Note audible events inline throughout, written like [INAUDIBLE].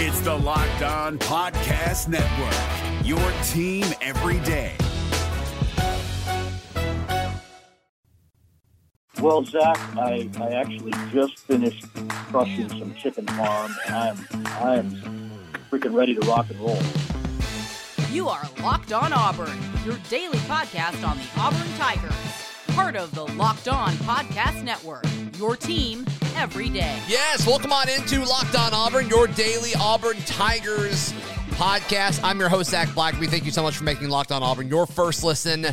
It's the Locked On Podcast Network, your team every day. Well, Zach, I, I actually just finished crushing some chicken farm, and I'm I am freaking ready to rock and roll. You are Locked On Auburn, your daily podcast on the Auburn Tigers, part of the Locked On Podcast Network. Your team every day. Yes, welcome on into Locked On Auburn, your daily Auburn Tigers podcast. I'm your host Zac Blackerby. Thank you so much for making Locked On Auburn your first listen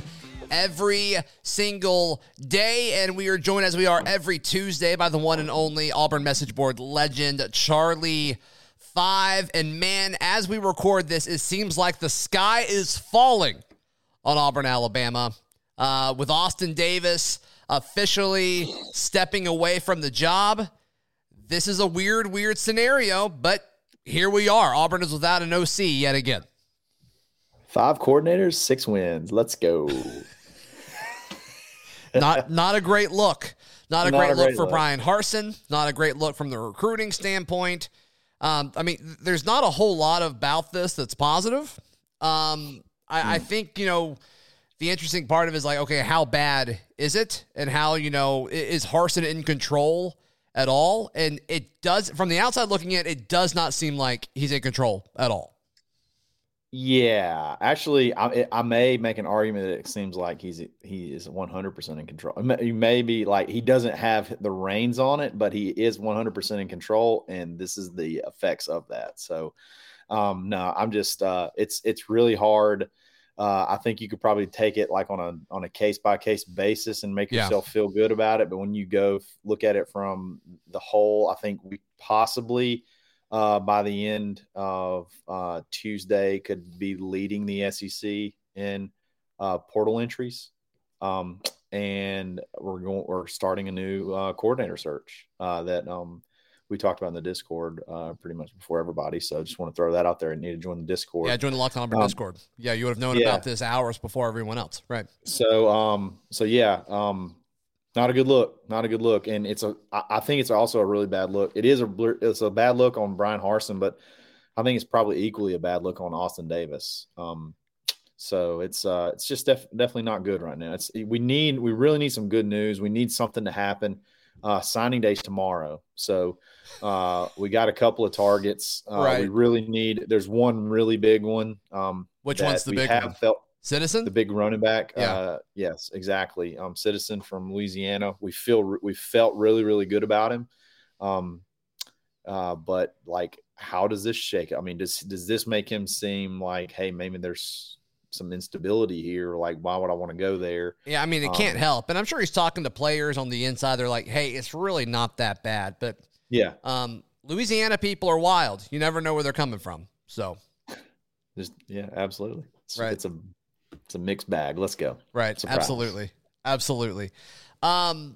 every single day. And we are joined as we are every Tuesday by the one and only Auburn message board legend, Charlie Five. And man, as we record this, it seems like the sky is falling on Auburn, Alabama, uh, with Austin Davis officially stepping away from the job. This is a weird, weird scenario, but here we are. Auburn is without an OC yet again. Five coordinators, six wins. Let's go. [LAUGHS] not not a great look. Not a not great a look great for look. Bryan Harsin. Not a great look from the recruiting standpoint. Um, I mean, there's not a whole lot about this that's positive. Um, I, hmm. I think you know the interesting part of it is like, okay, how bad is it, and how you know is Harsin in control at all? And it does, from the outside looking at, it does not seem like he's in control at all. Yeah, actually, I, I may make an argument that it seems like he's he is 100% in control. He may be like he doesn't have the reins on it, but he is 100% in control, and this is the effects of that. So, um, no, I'm just uh, it's it's really hard. Uh, I think you could probably take it like on a on a case by case basis and make yeah. yourself feel good about it. But when you go look at it from the whole, I think we possibly uh, by the end of uh, Tuesday could be leading the SEC in uh, portal entries. Um, and we're going, we're starting a new uh, coordinator search uh, that um, we talked about in the Discord uh, pretty much before everybody. So I just want to throw that out there and need to join the Discord. Yeah, join the Locked On um, Discord. Yeah, you would have known yeah. about this hours before everyone else, right? So, um, so yeah, um, not a good look. Not a good look. And it's a. I think it's also a really bad look. It is a. It's a bad look on Bryan Harsin, but I think it's probably equally a bad look on Austin Davis. Um, so it's uh, it's just def- definitely not good right now. It's we need we really need some good news. We need something to happen. Uh, signing days tomorrow, so uh, we got a couple of targets. Uh, right. We really need. There's one really big one. Um, Which one's the big one? Felt, Citizen, the big running back. Yeah. Uh, yes, exactly. Um, Citizen from Louisiana. We feel we felt really really good about him. Um, uh, but like, how does this shake? I mean, does does this make him seem like, hey, maybe there's some instability here? Like, why would I want to go there? Yeah, I mean, it can't um, help. And I'm sure he's talking to players on the inside. They're like, hey, it's really not that bad. But yeah, um, Louisiana people are wild. You never know where they're coming from. So, just yeah, absolutely. It's, right. It's a it's a mixed bag. Let's go. Right. Surprise. Absolutely. Absolutely. Um,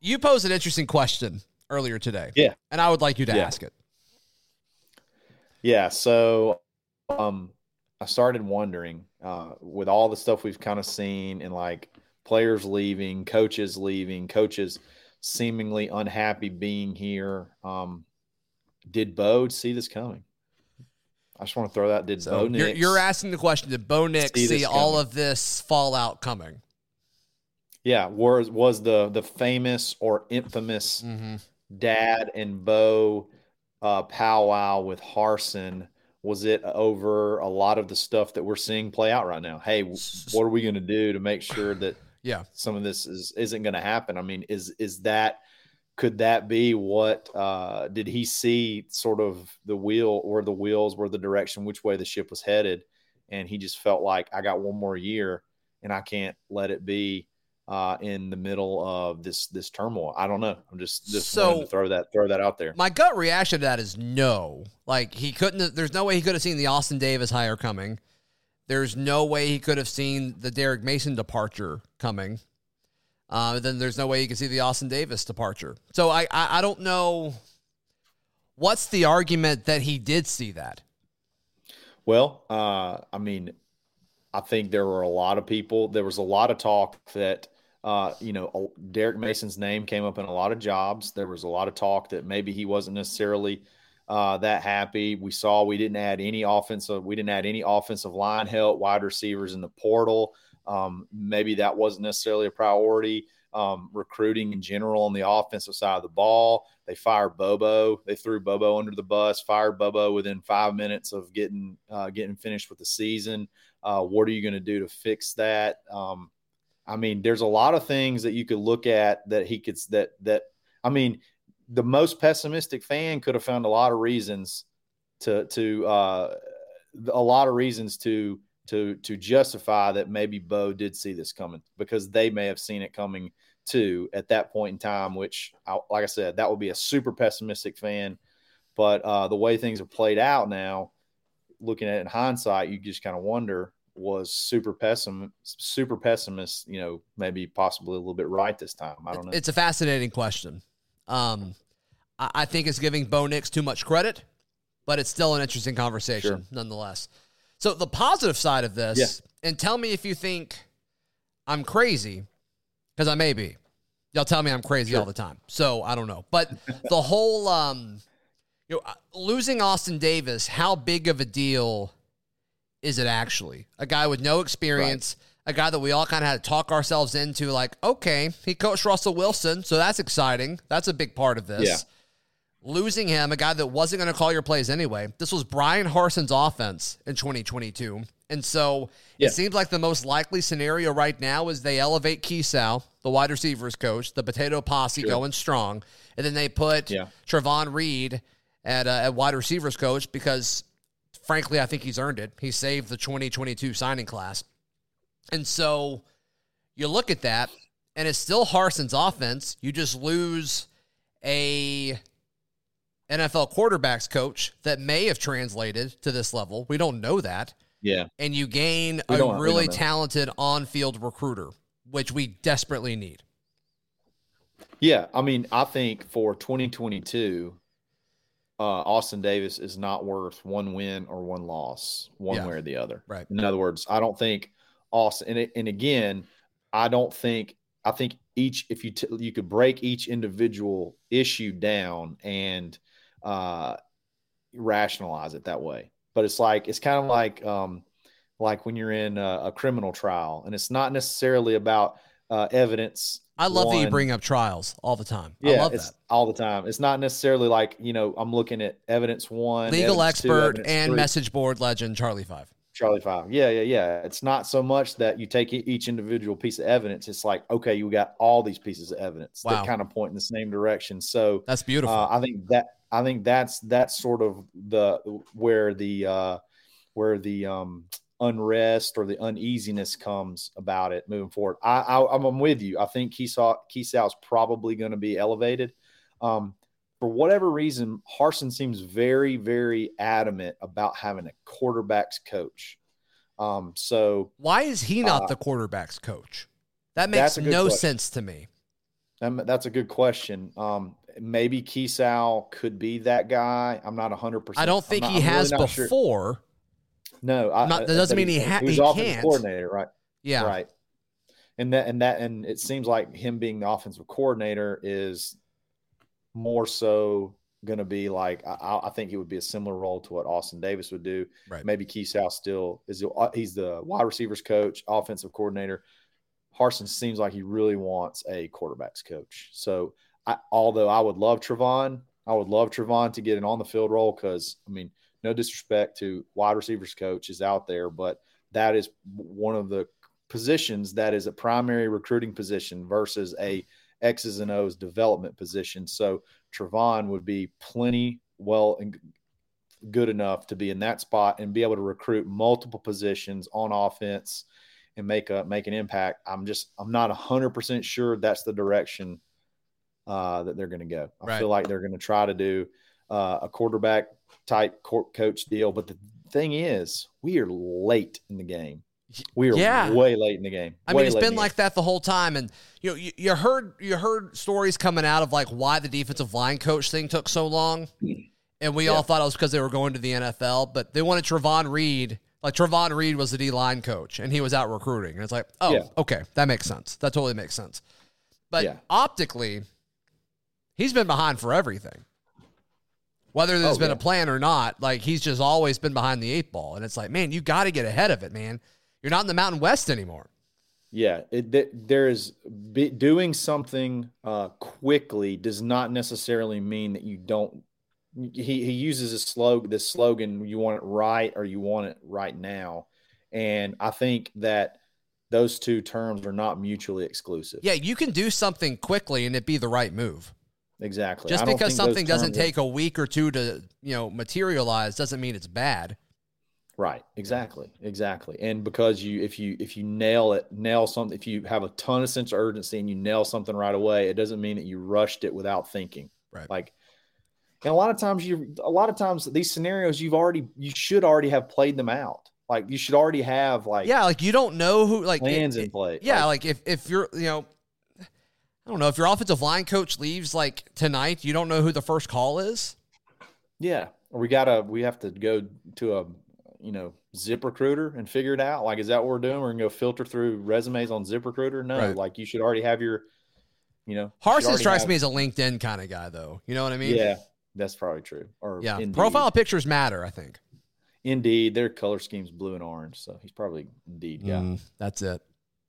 you posed an interesting question earlier today. Yeah. And I would like you to yeah. ask it. Yeah. So, um, I started wondering, uh, with all the stuff we've kind of seen and like players leaving, coaches leaving, coaches seemingly unhappy being here. Um, did Bo see this coming? I just want to throw that. Did so Bo Nix? You're, you're, asking the question: Did Bo Nix see, see all of this fallout coming? Yeah, was was the the famous or infamous mm-hmm. Dad and Bo uh, powwow with Harsin? Was it over a lot of the stuff that we're seeing play out right now? Hey, what are we going to do to make sure that [COUGHS] yeah some of this is isn't going to happen? I mean, is is that could that be what uh, did he see sort of the wheel or the wheels were the direction which way the ship was headed and he just felt like i got one more year and i can't let it be uh, in the middle of this this turmoil i don't know i'm just just so, to throw that throw that out there my gut reaction to that is no like he couldn't there's no way he could have seen the austin davis hire coming there's no way he could have seen the derek mason departure coming uh, then there's no way you can see the Austin Davis departure. So I, I, I don't know what's the argument that he did see that. Well, uh, I mean, I think there were a lot of people. There was a lot of talk that uh, you know Derek Mason's name came up in a lot of jobs. There was a lot of talk that maybe he wasn't necessarily uh, that happy. We saw we didn't add any offensive, we didn't add any offensive line help, wide receivers in the portal. Um, maybe that wasn't necessarily a priority. Um, recruiting in general on the offensive side of the ball. They fired Bobo. They threw Bobo under the bus. Fired Bobo within five minutes of getting uh, getting finished with the season. Uh, what are you going to do to fix that? Um, I mean, there's a lot of things that you could look at that he could that that. I mean, the most pessimistic fan could have found a lot of reasons to to uh, a lot of reasons to to to justify that maybe Bo did see this coming because they may have seen it coming too at that point in time. Which, I, like I said, that would be a super pessimistic fan. But uh, the way things are played out now, looking at it in hindsight, you just kind of wonder was super pessimist, super pessimist. You know, maybe possibly a little bit right this time. I don't know. It's a fascinating question. Um, I, I think it's giving Bo Nix too much credit, but it's still an interesting conversation Sure. nonetheless. So the positive side of this, Yeah. and tell me if you think I'm crazy, because I may be. Y'all tell me I'm crazy all the time, so I don't know. But the whole, um, you know, losing Austin Davis, how big of a deal is it actually? A guy with no experience, a guy that we all kind of had to talk ourselves into, like, okay, he coached Russell Wilson, so that's exciting. That's a big part of this. Yeah. Losing him, a guy that wasn't going to call your plays anyway. This was Bryan Harsin's offense in 2022. And so Yeah. it seems like the most likely scenario right now is they elevate Kiesau, the wide receivers coach, the potato posse going strong, and then they put Yeah. Trovon Reed at, uh, at wide receivers coach because, frankly, I think he's earned it. He saved the 2022 signing class. And so you look at that, and it's still Harsin's offense. You just lose a NFL quarterbacks coach that may have translated to this level. We don't know that. yeah. And you gain a really talented on field recruiter, which we desperately need. Yeah, I mean, I think for 2022, uh, Austin Davis is not worth one win or one loss, one Yeah. way or the other. Right. In other words, I don't think Austin, and, it, and again, I don't think I think each if you t- you could break each individual issue down and uh, rationalize it that way, but it's like it's kind of like um, like when you're in a, a criminal trial, and it's not necessarily about uh, evidence. I love that you bring up trials all the time. yeah, I love it's that. all the time. It's not necessarily like you know I'm looking at evidence one, Legal two, expert evidence and three, message board legend Charlie Five. Charlie Five. Yeah, yeah, yeah. It's not so much that you take each individual piece of evidence. It's like okay, you got all these pieces of evidence Wow. that kind of point in the same direction. So That's beautiful. uh, I think that I think that's that's sort of the where the uh, where the um, unrest or the uneasiness comes about it moving forward. I, I I'm I'm with you. I think Kiesau is probably going to be elevated. Um, for whatever reason, Harsin seems very very adamant about having a quarterbacks coach. Um, so Why is he not uh, the quarterback's coach? That makes no question. sense to me. That's a good question. Um, maybe Kiesau could be that guy. I'm not 100%. I don't think I'm he I'm has really not sure. No, I, Not- that I- doesn't mean he ha- was he offensive can't. coordinator, right? Yeah. Right. And that and that and it seems like him being the offensive coordinator is more so going to be like I, I think it would be a similar role to what Austin Davis would do. Right. Maybe Kiesau still is the- uh, he's the wide receivers coach, offensive coordinator. Harsin seems like he really wants a quarterbacks coach. So I, although I would love Trovon, I would love Trovon to get an on the field role because I mean, no disrespect to wide receivers coach is out there, but that is one of the positions that is a primary recruiting position versus a X's and O's development position. So Trovon would be plenty well and good enough to be in that spot and be able to recruit multiple positions on offense and make a make an impact. I'm just I'm not hundred percent sure that's the direction uh, that they're going to go. I Right. feel like they're going to try to do uh, a quarterback type court coach deal. But the thing is, we are late in the game. We are Yeah. way late in the game. I mean, it's been like that the whole time, and you know, you, you heard you heard stories coming out of like why the defensive line coach thing took so long, and we all thought it was because they were going to the NFL, but they wanted Trovon Reed. Like Trovon Reed was the D line coach, and he was out recruiting, and it's like, oh, Yeah. okay, that makes sense. That totally makes sense. But Yeah. optically, he's been behind for everything. Whether there's Oh, been yeah. a plan or not, like he's just always been behind the eight ball. And it's like, man, you got to get ahead of it, man. You're not in the Mountain West anymore. Yeah, it, th- there is be, doing something uh, quickly does not necessarily mean that you don't. He he uses a slogan, this slogan, "You want it right or you want it right now," and I think that those two terms are not mutually exclusive. Yeah, you can do something quickly and it be the right move. Exactly. Just I don't because something doesn't terms are- take a week or two to, you know, materialize doesn't mean it's bad. Right. Exactly. Exactly. And because you, if you, if you nail it, nail something, if you have a ton of sense of urgency and you nail something right away, it doesn't mean that you rushed it without thinking. Right. Like, and a lot of times you, a lot of times these scenarios you've already, you should already have played them out. Like you should already have like Yeah, like you don't know who like plans it- in play. Yeah, Like, like if if you're you know, I don't know if your offensive line coach leaves like tonight, you don't know who the first call is. yeah. We gotta, we have to go to a, you know, Zip Recruiter and figure it out. Like, is that what we're doing? We're gonna go filter through resumes on Zip Recruiter? No, Right. like you should already have your, you know, Harsin strikes have- me as a LinkedIn kind of guy, though. You know what I mean? yeah, that's probably true. Or yeah. Indeed. Profile pictures matter, I think. Indeed, their color scheme's blue and orange, so he's probably Indeed. Yeah, Mm, that's it.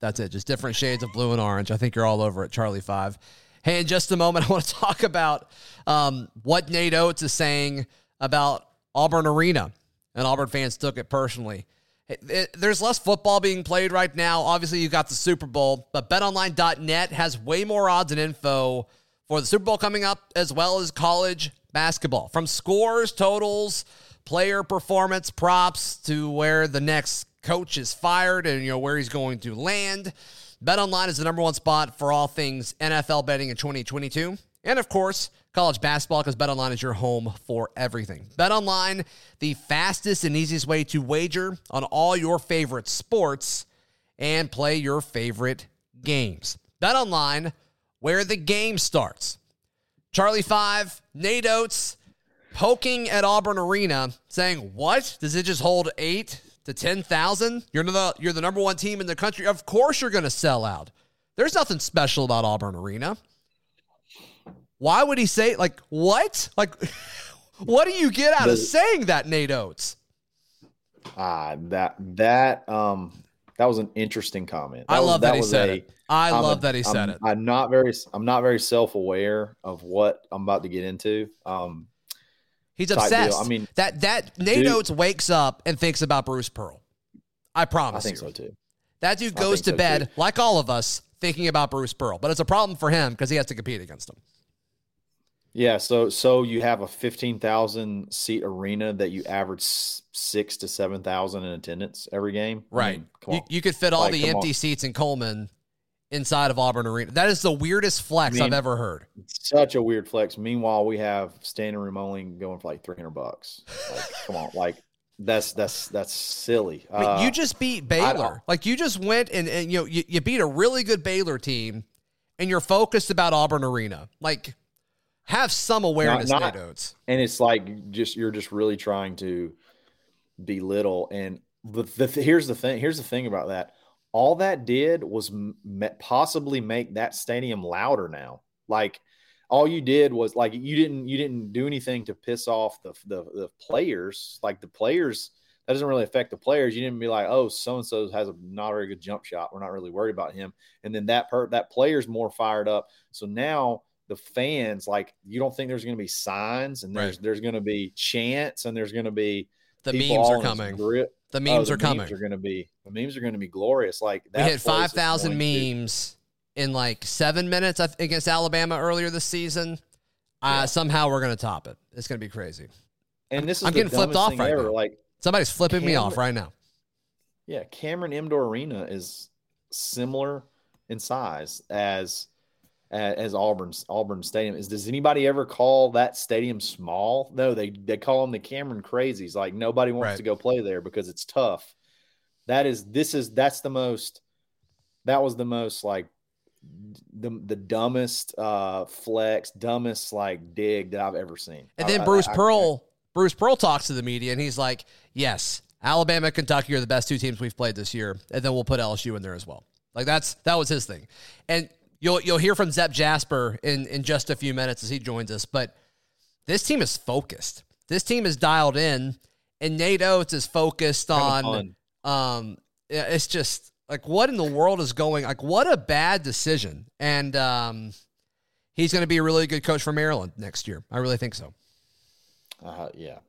That's it. Just different shades of blue and orange. I think you're all over it, Charlie Five. Hey, in just a moment, [LAUGHS] I want to talk about um, what Nate Oates is saying about Auburn Arena, and Auburn fans took it personally. It- it- there's less football being played right now. Obviously, you got the Super Bowl, but BetOnline.net has way more odds and info for the Super Bowl coming up, as well as college basketball. From scores, totals, player performance, props to where the next coach is fired and you know where he's going to land. BetOnline is the number one spot for all things NFL betting in 2022. And of course, college basketball because BetOnline is your home for everything. BetOnline, the fastest and easiest way to wager on all your favorite sports and play your favorite games. BetOnline, where the game starts. Charlie Five, Nate Oates, poking at Auburn Arena, saying, "What? Does it just hold eight to ten thousand? You're the you're the number one team in the country. Of course you're going to sell out. There's nothing special about Auburn Arena. Why would he say like what? Like, [LAUGHS] what do you get out of saying that, Nate Oates? ah, that that um that was an interesting comment. I was- love that, he said a- it. I I'm love a- that he said I'm, it. I'm not very I'm not very self aware of what I'm about to get into. Um, He's type deal. obsessed. I mean, that that Nate dude- Oates wakes up and thinks about Bruce Pearl. I I promise think you. so too. That dude goes to so, bed, too. like all of us, thinking about Bruce Pearl. But it's a problem for him because he has to compete against him. Yeah, so so you have a fifteen thousand seat arena that you average six to seven thousand in attendance every game. I Right. mean, come you, you could fit all Like, the empty on. seats in Coleman inside of Auburn Arena. That is the weirdest flex I mean- I've ever heard. Such a weird flex. Meanwhile, we have standing room only going for like three hundred bucks. Like, come on, like that's that's that's silly. Uh, you just beat Baylor. Like you just went and, and you know you, you beat a really good Baylor team, and you're focused about Auburn Arena. Like, have some awareness, not- Oates. and it's like just you're just really trying to belittle and the, the here's the thing here's the thing about that all that did was m- possibly make that stadium louder now like all you did was like you didn't you didn't do anything to piss off the the, the players like the players that doesn't really affect the players you didn't be like oh so and so has a not very good jump shot we're not really worried about him and then that per that player's more fired up so now the fans like you don't think there's going to be signs and there's Right. there's going to be chants and there's going to be The memes are coming. grip. The Oh, memes the are coming. Memes are going to be the memes are going to be glorious. Like we hit five thousand going to- memes in like seven minutes against Alabama earlier this season. Uh, somehow we're gonna top it. It's gonna be crazy. and this is I'm getting flipped off right ever. now. Like Somebody's flipping me off right now. yeah, Cameron Indoor Arena is similar in size as as Auburn's Auburn Stadium. Is does anybody ever call that stadium small? No, they they call them the Cameron Crazies. Like nobody wants Right. to go play there because it's tough. That is this is that's the most that was the most like the the dumbest uh flex, dumbest like dig that I've ever seen. And then I- Bruce I- Pearl, Bruce Pearl talks to the media, and he's like, "Yes, Alabama, Kentucky are the best two teams we've played this year, and then we'll put LSU in there as well." Like that's that was his thing, and you'll you'll hear from Zep Jasper in in just a few minutes as he joins us. But this team is focused. This team is dialed in, and Nate Oates is focused on. Um, it's just like what in the world is going? Like what a bad decision, and um, he's going to be a really good coach for Maryland next year. I really think so. Uh, yeah,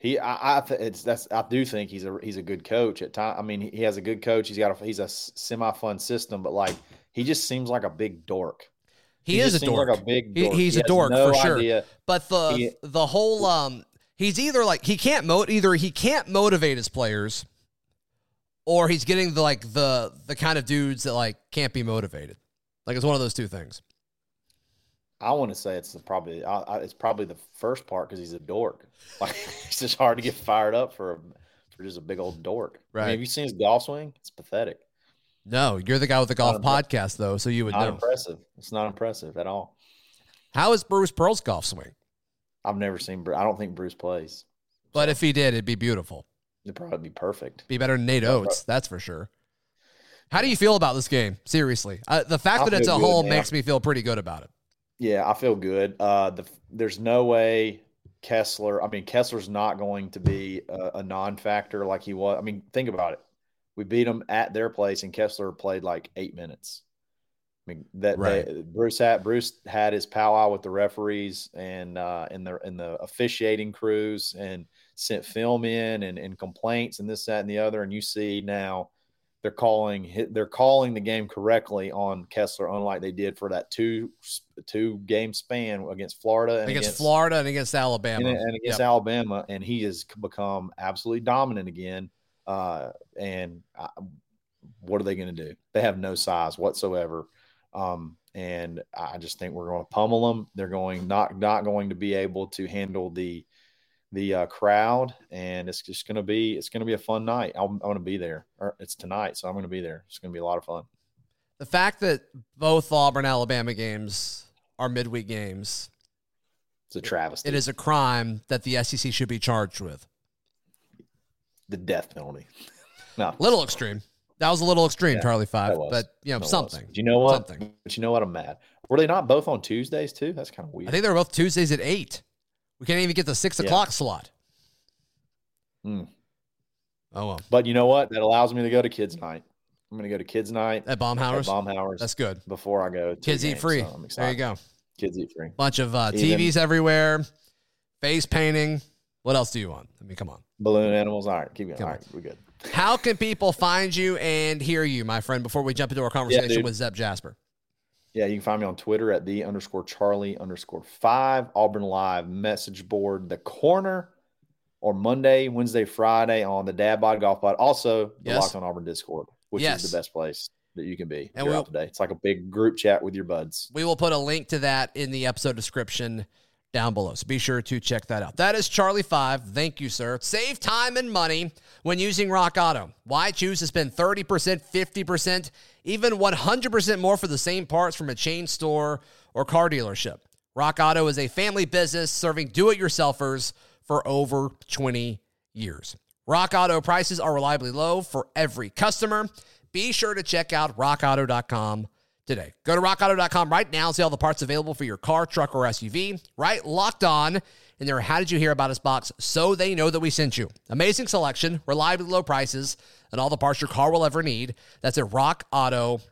he, I, I it's that's I do think he's a he's a good coach at time. I mean, he has a good coach. He's got a he's a semi fun system, but like he just seems like a big dork. He, he is a dork. Like a big dork. He, he's he a dork no for sure. Idea. But the he, the whole um he's either like he can't mo either he can't motivate his players, or he's getting the like the the kind of dudes that like can't be motivated. Like it's one of those two things. I want to say it's probably it's probably the first part because he's a dork. [LAUGHS] Like it's just hard to get fired up for a, for just a big old dork. Right? I mean, have you seen his golf swing? It's pathetic. No, you're the guy with the golf podcast though, so you would not know. impressive. It's not impressive at all. How is Bruce Pearl's golf swing? I've never seen. I don't think Bruce plays. But so. if he did, it'd be beautiful. It'd probably be perfect. Be better than Nate Oates, that's for sure. How do you feel about this game? Seriously, uh, the fact that it's a whole makes me feel pretty good about it. Yeah, I feel good. Uh, the, there's no way Kessler. I mean, Kessler's not going to be a, a, non-factor like he was. I mean, think about it. We beat them at their place, and Kessler played like eight minutes. I mean, that right. they, Bruce had Bruce had his powwow with the referees and uh, in the in the officiating crews and sent film in and, and complaints and this that and the other. And you see now they're calling they're calling the game correctly on Kessler, unlike they did for that two two game span against Florida and against, against Florida and against Alabama and, and against yep. Alabama, and he has become absolutely dominant again. Uh, and I, what are they going to do? They have no size whatsoever, um, and I just think we're going to pummel them. They're going not not going to be able to handle the the uh, crowd, and it's just going to be it's going to be a fun night. I'm, I'm going to be there. Or it's tonight, so I'm going to be there. It's going to be a lot of fun. The fact that both Auburn Alabama games are midweek games, it's a travesty. It is a crime that the SEC should be charged with. The death penalty. No, little extreme. That was a little extreme, yeah, Charlie Five, but you know something. Do you know what? Something. But you know what? I'm mad. Were they not both on Tuesdays too? That's kind of weird. I think they were both Tuesdays at eight. We can't even get the six yeah. o'clock slot. Hmm. Oh well. But you know what? That allows me to go to kids' night. I'm going to go to kids' night at Baumhower's. At Baumhower's. That's good. Before I go, kids eat free. So there you go. Kids eat free. Bunch of uh, TVs everywhere. Face painting. What else do you want? I mean, come on. Balloon animals. All right, keep going. Come All right, we're good. How can people find you and hear you, my friend? Before we jump into our conversation yeah, with Zep Jasper. Yeah, you can find me on Twitter at the underscore Charlie underscore five, Auburn Live message board, the corner, or Monday, Wednesday, Friday on the Dad Bod Golf Pod. Also, the yes. Locked on Auburn Discord, which yes. is the best place that you can be and throughout we'll, the day. It's like a big group chat with your buds. We will put a link to that in the episode description down below. So be sure to check that out. That is Charlie Five. Thank you, sir. Save time and money when using Rock Auto. Why choose to spend 30%, 50%, even 100% more for the same parts from a chain store or car dealership? Rock Auto is a family business serving do it yourselfers for over 20 years. Rock Auto prices are reliably low for every customer. Be sure to check out rockauto.com today. Go to rockauto.com right now and see all the parts available for your car, truck, or SUV. Right locked on in their How Did You Hear About Us box so they know that we sent you. Amazing selection, reliably low prices, and all the parts your car will ever need. That's at rockauto.com.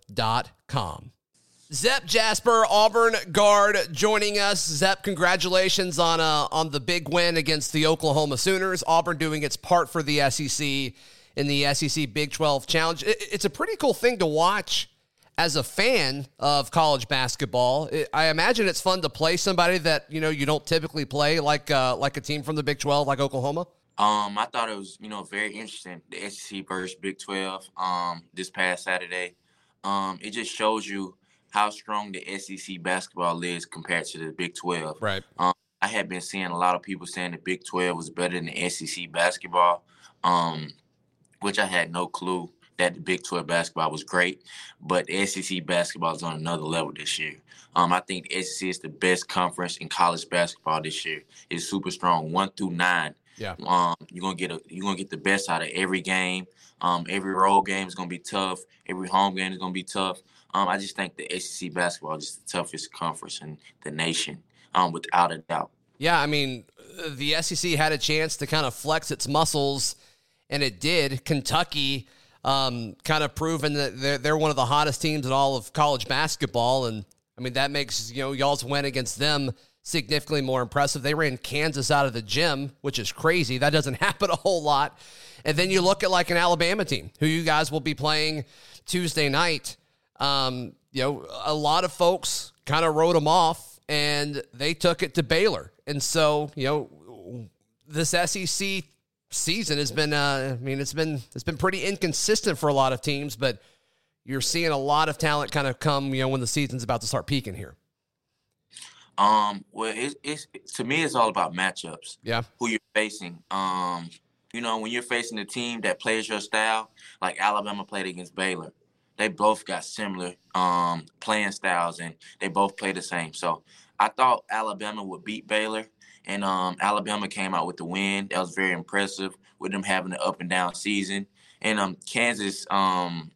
Zep Jasper, Auburn guard, joining us. Zep, congratulations on uh, on the big win against the Oklahoma Sooners. Auburn doing its part for the SEC in the SEC Big 12 Challenge. It, it's a pretty cool thing to watch as a fan of college basketball, it, I imagine it's fun to play somebody that you know you don't typically play, like uh, like a team from the Big Twelve, like Oklahoma. Um, I thought it was you know very interesting the SEC versus Big Twelve. Um, this past Saturday, um, it just shows you how strong the SEC basketball is compared to the Big Twelve. Right. Um, I had been seeing a lot of people saying the Big Twelve was better than the SEC basketball, um, which I had no clue that the Big 12 basketball was great, but the SEC basketball is on another level this year. Um, I think the SEC is the best conference in college basketball this year. It's super strong, one through nine. Yeah. Um, you're gonna get a you're gonna get the best out of every game. Um, every road game is gonna be tough. Every home game is gonna be tough. Um, I just think the SEC basketball is the toughest conference in the nation. um, without a doubt. Yeah, I mean, the SEC had a chance to kind of flex its muscles, and it did. Kentucky um, kind of proven that they're, they're one of the hottest teams in all of college basketball. And I mean, that makes, you know, y'all's win against them significantly more impressive. They ran Kansas out of the gym, which is crazy. That doesn't [LAUGHS] happen a whole lot. And then you look at like an Alabama team who you guys will be playing Tuesday night. Um, you know, a lot of folks kind of wrote them off and they took it to Baylor. And so, you know, this SEC season has been uh, I mean, it's been it's been pretty inconsistent for a lot of teams, but you're seeing a lot of talent kind of come, you know, when the season's about to start peaking here. Um, well, it's, it's to me, it's all about matchups. Yeah. Who you're facing. Um, you know, when you're facing a team that plays your style, like Alabama played against Baylor, they both got similar um playing styles and they both play the same. So I thought Alabama would beat Baylor, and um, Alabama came out with the win. That was very impressive with them having an up and down season. And um, Kansas, um,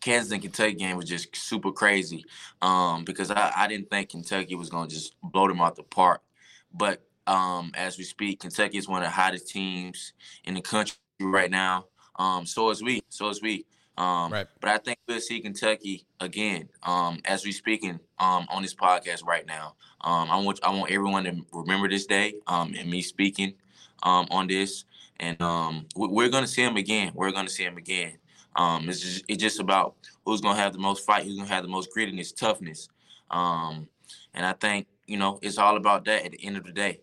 Kansas and Kentucky game was just super crazy um, because I, I didn't think Kentucky was going to just blow them out the park. But um, as we speak, Kentucky is one of the hottest teams in the country right now. Um, so is we. So is we. Um, right. But I think we'll see Kentucky again um, as we're speaking um, on this podcast right now. Um, I want I want everyone to remember this day um, and me speaking um, on this, and um, we're going to see him again. We're going to see him again. Um, it's just it's just about who's going to have the most fight, who's going to have the most grittiness, toughness, um, and I think you know it's all about that at the end of the day.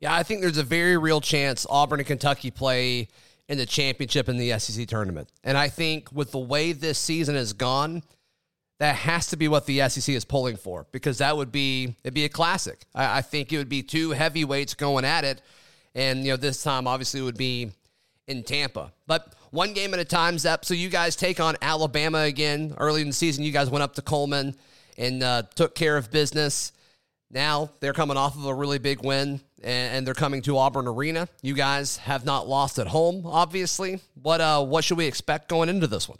Yeah, I think there's a very real chance Auburn and Kentucky play in the championship in the SEC tournament. And I think with the way this season has gone, that has to be what the SEC is pulling for because that would be it'd be a classic. I, I think it would be two heavyweights going at it, and you know this time obviously it would be in Tampa. But one game at a time, Zep. So you guys take on Alabama again early in the season. You guys went up to Coleman and uh, took care of business. Now they're coming off of a really big win and they're coming to Auburn Arena. You guys have not lost at home, obviously. What uh what should we expect going into this one?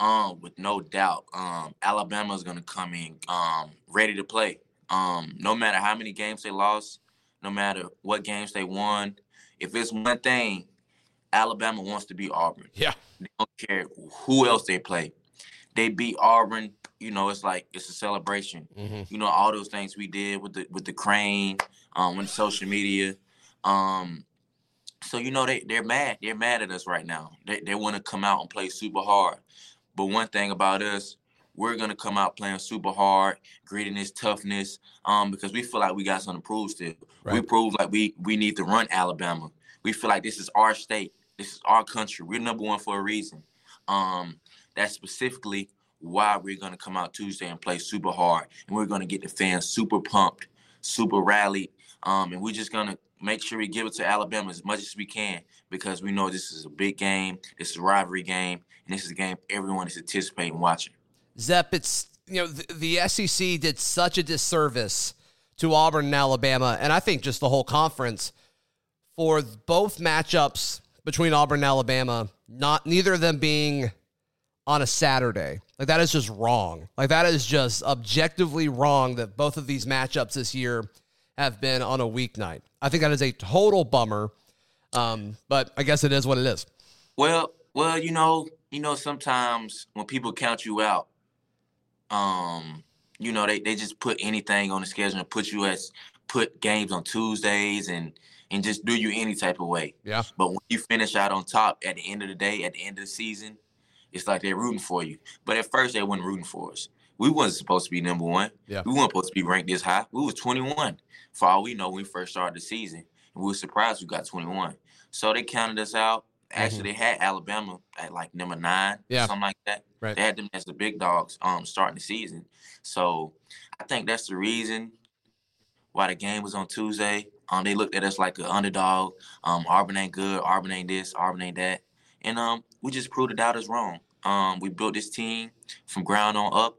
Um, with no doubt, um, Alabama is gonna come in um ready to play. Um, no matter how many games they lost, no matter what games they won, if it's one thing, Alabama wants to beat Auburn. Yeah. They don't care who else they play. They beat Auburn you know, it's like it's a celebration. Mm-hmm. You know, all those things we did with the with the crane, um, with social media. Um, so you know they they're mad. They're mad at us right now. They they want to come out and play super hard. But one thing about us, we're gonna come out playing super hard, grittiness, toughness, um, because we feel like we got something to prove still. Right. We prove like we we need to run Alabama. We feel like this is our state. This is our country. We're number one for a reason. Um, that's specifically why we're going to come out Tuesday and play super hard, and we're going to get the fans super pumped, super rallied, um, and we're just to make sure we give it to Alabama as much as we can because we know this is a big game, this is a rivalry game, and this is a game everyone is anticipating watching. Zep, it's you know the, the SEC did such a disservice to Auburn and Alabama, and I think just the whole conference for both matchups between Auburn and Alabama, not neither of them being on a Saturday. Like that is just wrong. Like that is just objectively wrong that both of these matchups this year have been on a weeknight. I think that is a total bummer. Um, but I guess it is what it is. Well, well, you know, you know, sometimes when people count you out, um, you know, they, they just put anything on the schedule and put you as put games on Tuesdays and and just do you any type of way. Yeah. But when you finish out on top at the end of the day, at the end of the season, it's like they're rooting for you. But at first, they weren't rooting for us. We wasn't supposed to be number one. Yeah. We weren't supposed to be ranked this high. We was 21. For all we know, when we first started the season, and we were surprised we got 21. So they counted us out. Actually, mm-hmm. they had Alabama at like number nine, yeah. something like that. Right. They had them as the big dogs um starting the season. So I think that's the reason why the game was on Tuesday. Um, they looked at us like an underdog. Um, Auburn ain't good. Auburn ain't this. Auburn ain't that. And um, we just proved the doubters wrong. Um, we built this team from ground on up,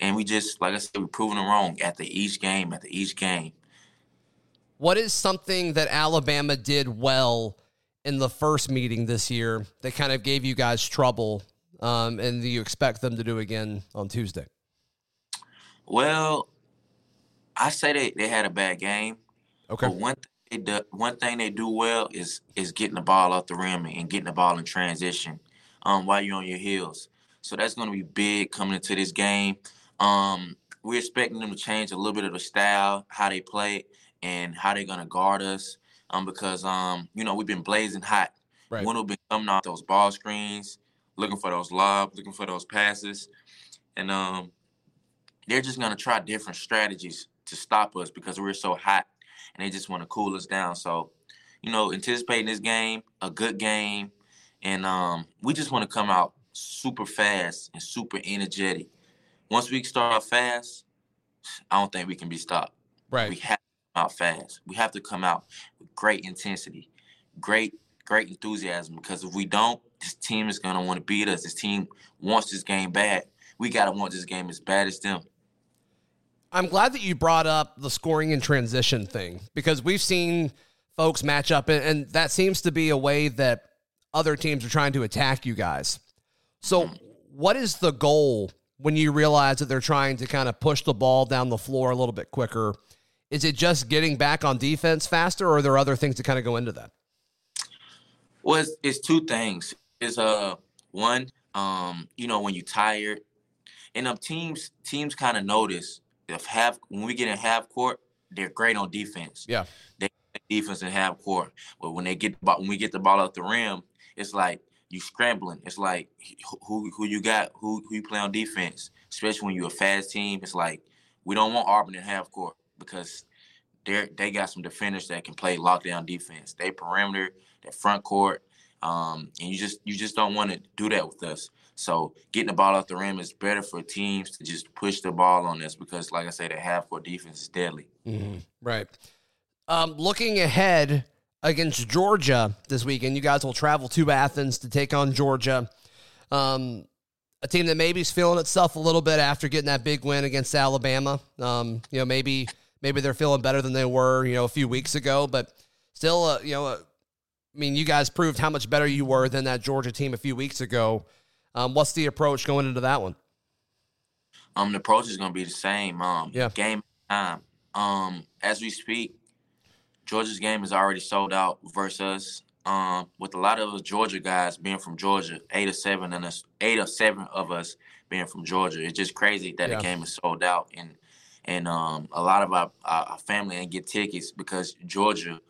and we just, like I said, we're proving them wrong at the each game, at the each game. What is something that Alabama did well in the first meeting this year that kind of gave you guys trouble, um, and do you expect them to do again on Tuesday? Well, I say they, they had a bad game. Okay. But one thing they do, one thing they do well is is getting the ball off the rim and getting the ball in transition um, while you're on your heels. So that's going to be big coming into this game. Um, we're expecting them to change a little bit of the style, how they play, and how they're going to guard us. Um, because um, you know we've been blazing hot. Right. Wendell been coming off those ball screens, looking for those lobs, looking for those passes, and um, they're just gonna try different strategies to stop us because we're so hot, and they just want to cool us down. So, you know, anticipating this game, a good game, and um, we just want to come out super fast and super energetic. Once we start fast, I don't think we can be stopped. Right. We have to come out fast. We have to come out with great intensity, great, great enthusiasm. Because if we don't, this team is gonna want to beat us. This team wants this game bad. We gotta want this game as bad as them. I'm glad that you brought up the scoring and transition thing because we've seen folks match up, and, and that seems to be a way that other teams are trying to attack you guys. So, hmm. what is the goal when you realize that they're trying to kind of push the ball down the floor a little bit quicker? Is it just getting back on defense faster, or are there other things that kind of go into that? Well, it's, it's two things. Is uh one, um, you know, when you're tired, and um teams teams kind of notice if half when we get in half court, they're great on defense. Yeah. They defense in half court, but when they get the ball, when we get the ball up the rim, it's like you scrambling. It's like who who you got, who who you play on defense, especially when you're a fast team. It's like we don't want Auburn in half court because they they got some defenders that can play lockdown defense. They perimeter, their front court, um, and you just you just don't want to do that with us. So getting the ball off the rim is better for teams to just push the ball on us because, like I said, the half court defense is deadly. Mm-hmm. Right. Um, looking ahead against Georgia this weekend, you guys will travel to Athens to take on Georgia. Um, a team that maybe is feeling itself a little bit after getting that big win against Alabama. Um, you know, maybe maybe they're feeling better than they were, you know, a few weeks ago, but still, uh, you know, uh, I mean, you guys proved how much better you were than that Georgia team a few weeks ago. Um, what's the approach going into that one? Um, the approach is going to be the same. Um, yeah. Game time. Um, as we speak, Georgia's game is already sold out versus us. Um, with a lot of the Georgia guys being from Georgia, eight or seven and us, eight or seven of us being from Georgia. It's just crazy that Yeah. the game is sold out, and and um, a lot of our, our family ain't get tickets because Georgia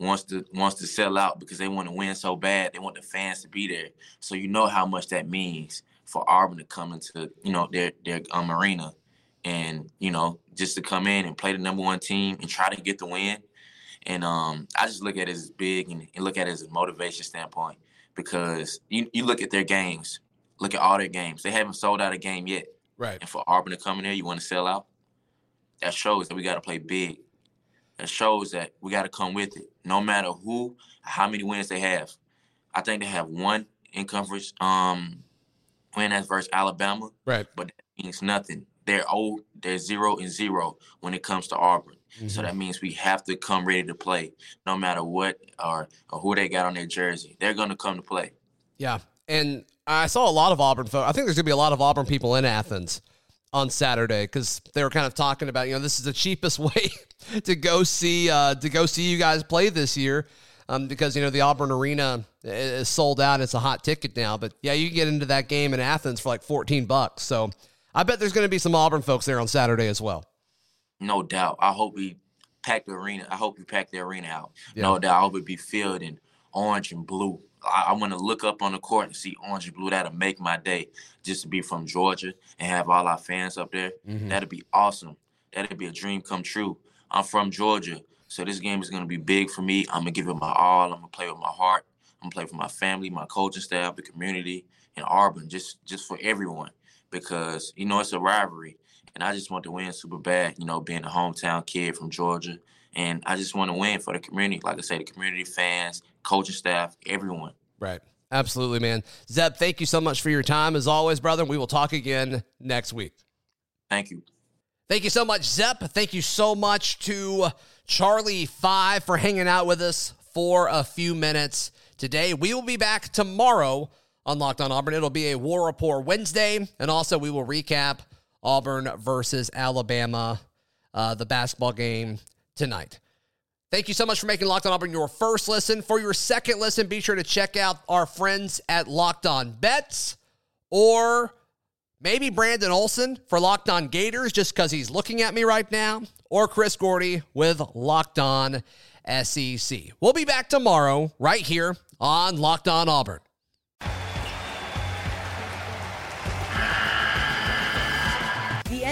wants to wants to sell out because they want to win so bad. They want the fans to be there. So you know how much that means for Auburn to come into you know their their um, arena, and you know just to come in and play the number one team and try to get the win. And um, I just look at it as big and, and look at it as a motivation standpoint because you, you look at their games, look at all their games. They haven't sold out a game yet. Right. And for Auburn to come in there, you want to sell out? That shows that we got to play big. That shows that we got to come with it, no matter who, how many wins they have. I think they have one in conference um, win that's versus Alabama, Right. but that means nothing. They're oh, they're zero and zero when it comes to Auburn. Mm-hmm. So that means we have to come ready to play, no matter what or, or who they got on their jersey. They're gonna come to play. Yeah. And I saw a lot of Auburn folks. I think there's going to be a lot of Auburn people in Athens on Saturday because they were kind of talking about, you know, this is the cheapest [LAUGHS] way to go see uh, to go see you guys play this year. Um, because you know the Auburn Arena is sold out. It's a hot ticket now, but yeah, you can get into that game in Athens for like fourteen bucks. So I bet there's going to be some Auburn folks there on Saturday as well. No doubt. I hope we pack the arena. I hope we pack the arena out. Yeah. No doubt. I hope it be filled in orange and blue. I, I want to look up on the court and see orange and blue. That'll make my day. Just to be from Georgia and have all our fans up there. Mhm. That'd be awesome. That'd be a dream come true. I'm from Georgia, so this game is gonna be big for me. I'm gonna give it my all. I'm gonna play with my heart. I'm gonna play for my family, my coaching staff, the community, and Auburn, just just for everyone. Because you know it's a rivalry, and I just want to win super bad. You know, being a hometown kid from Georgia, and I just want to win for the community. Like I say, the community, fans, coaching staff, everyone. Right. Absolutely, man. Zep, thank you so much for your time as always, brother. We will talk again next week. Thank you. Thank you so much, Zep. Thank you so much to Charlie Five for hanging out with us for a few minutes today. We will be back tomorrow on Locked On Auburn. It'll be a War Report Wednesday, and also we will recap Auburn versus Alabama uh, the basketball game tonight. Thank you so much for making Locked On Auburn your first listen. For your second listen, be sure to check out our friends at Locked On Bets or maybe Brandon Olson for Locked On Gators just because he's looking at me right now, or Chris Gordy with Locked On SEC. We'll be back tomorrow right here on Locked On Auburn.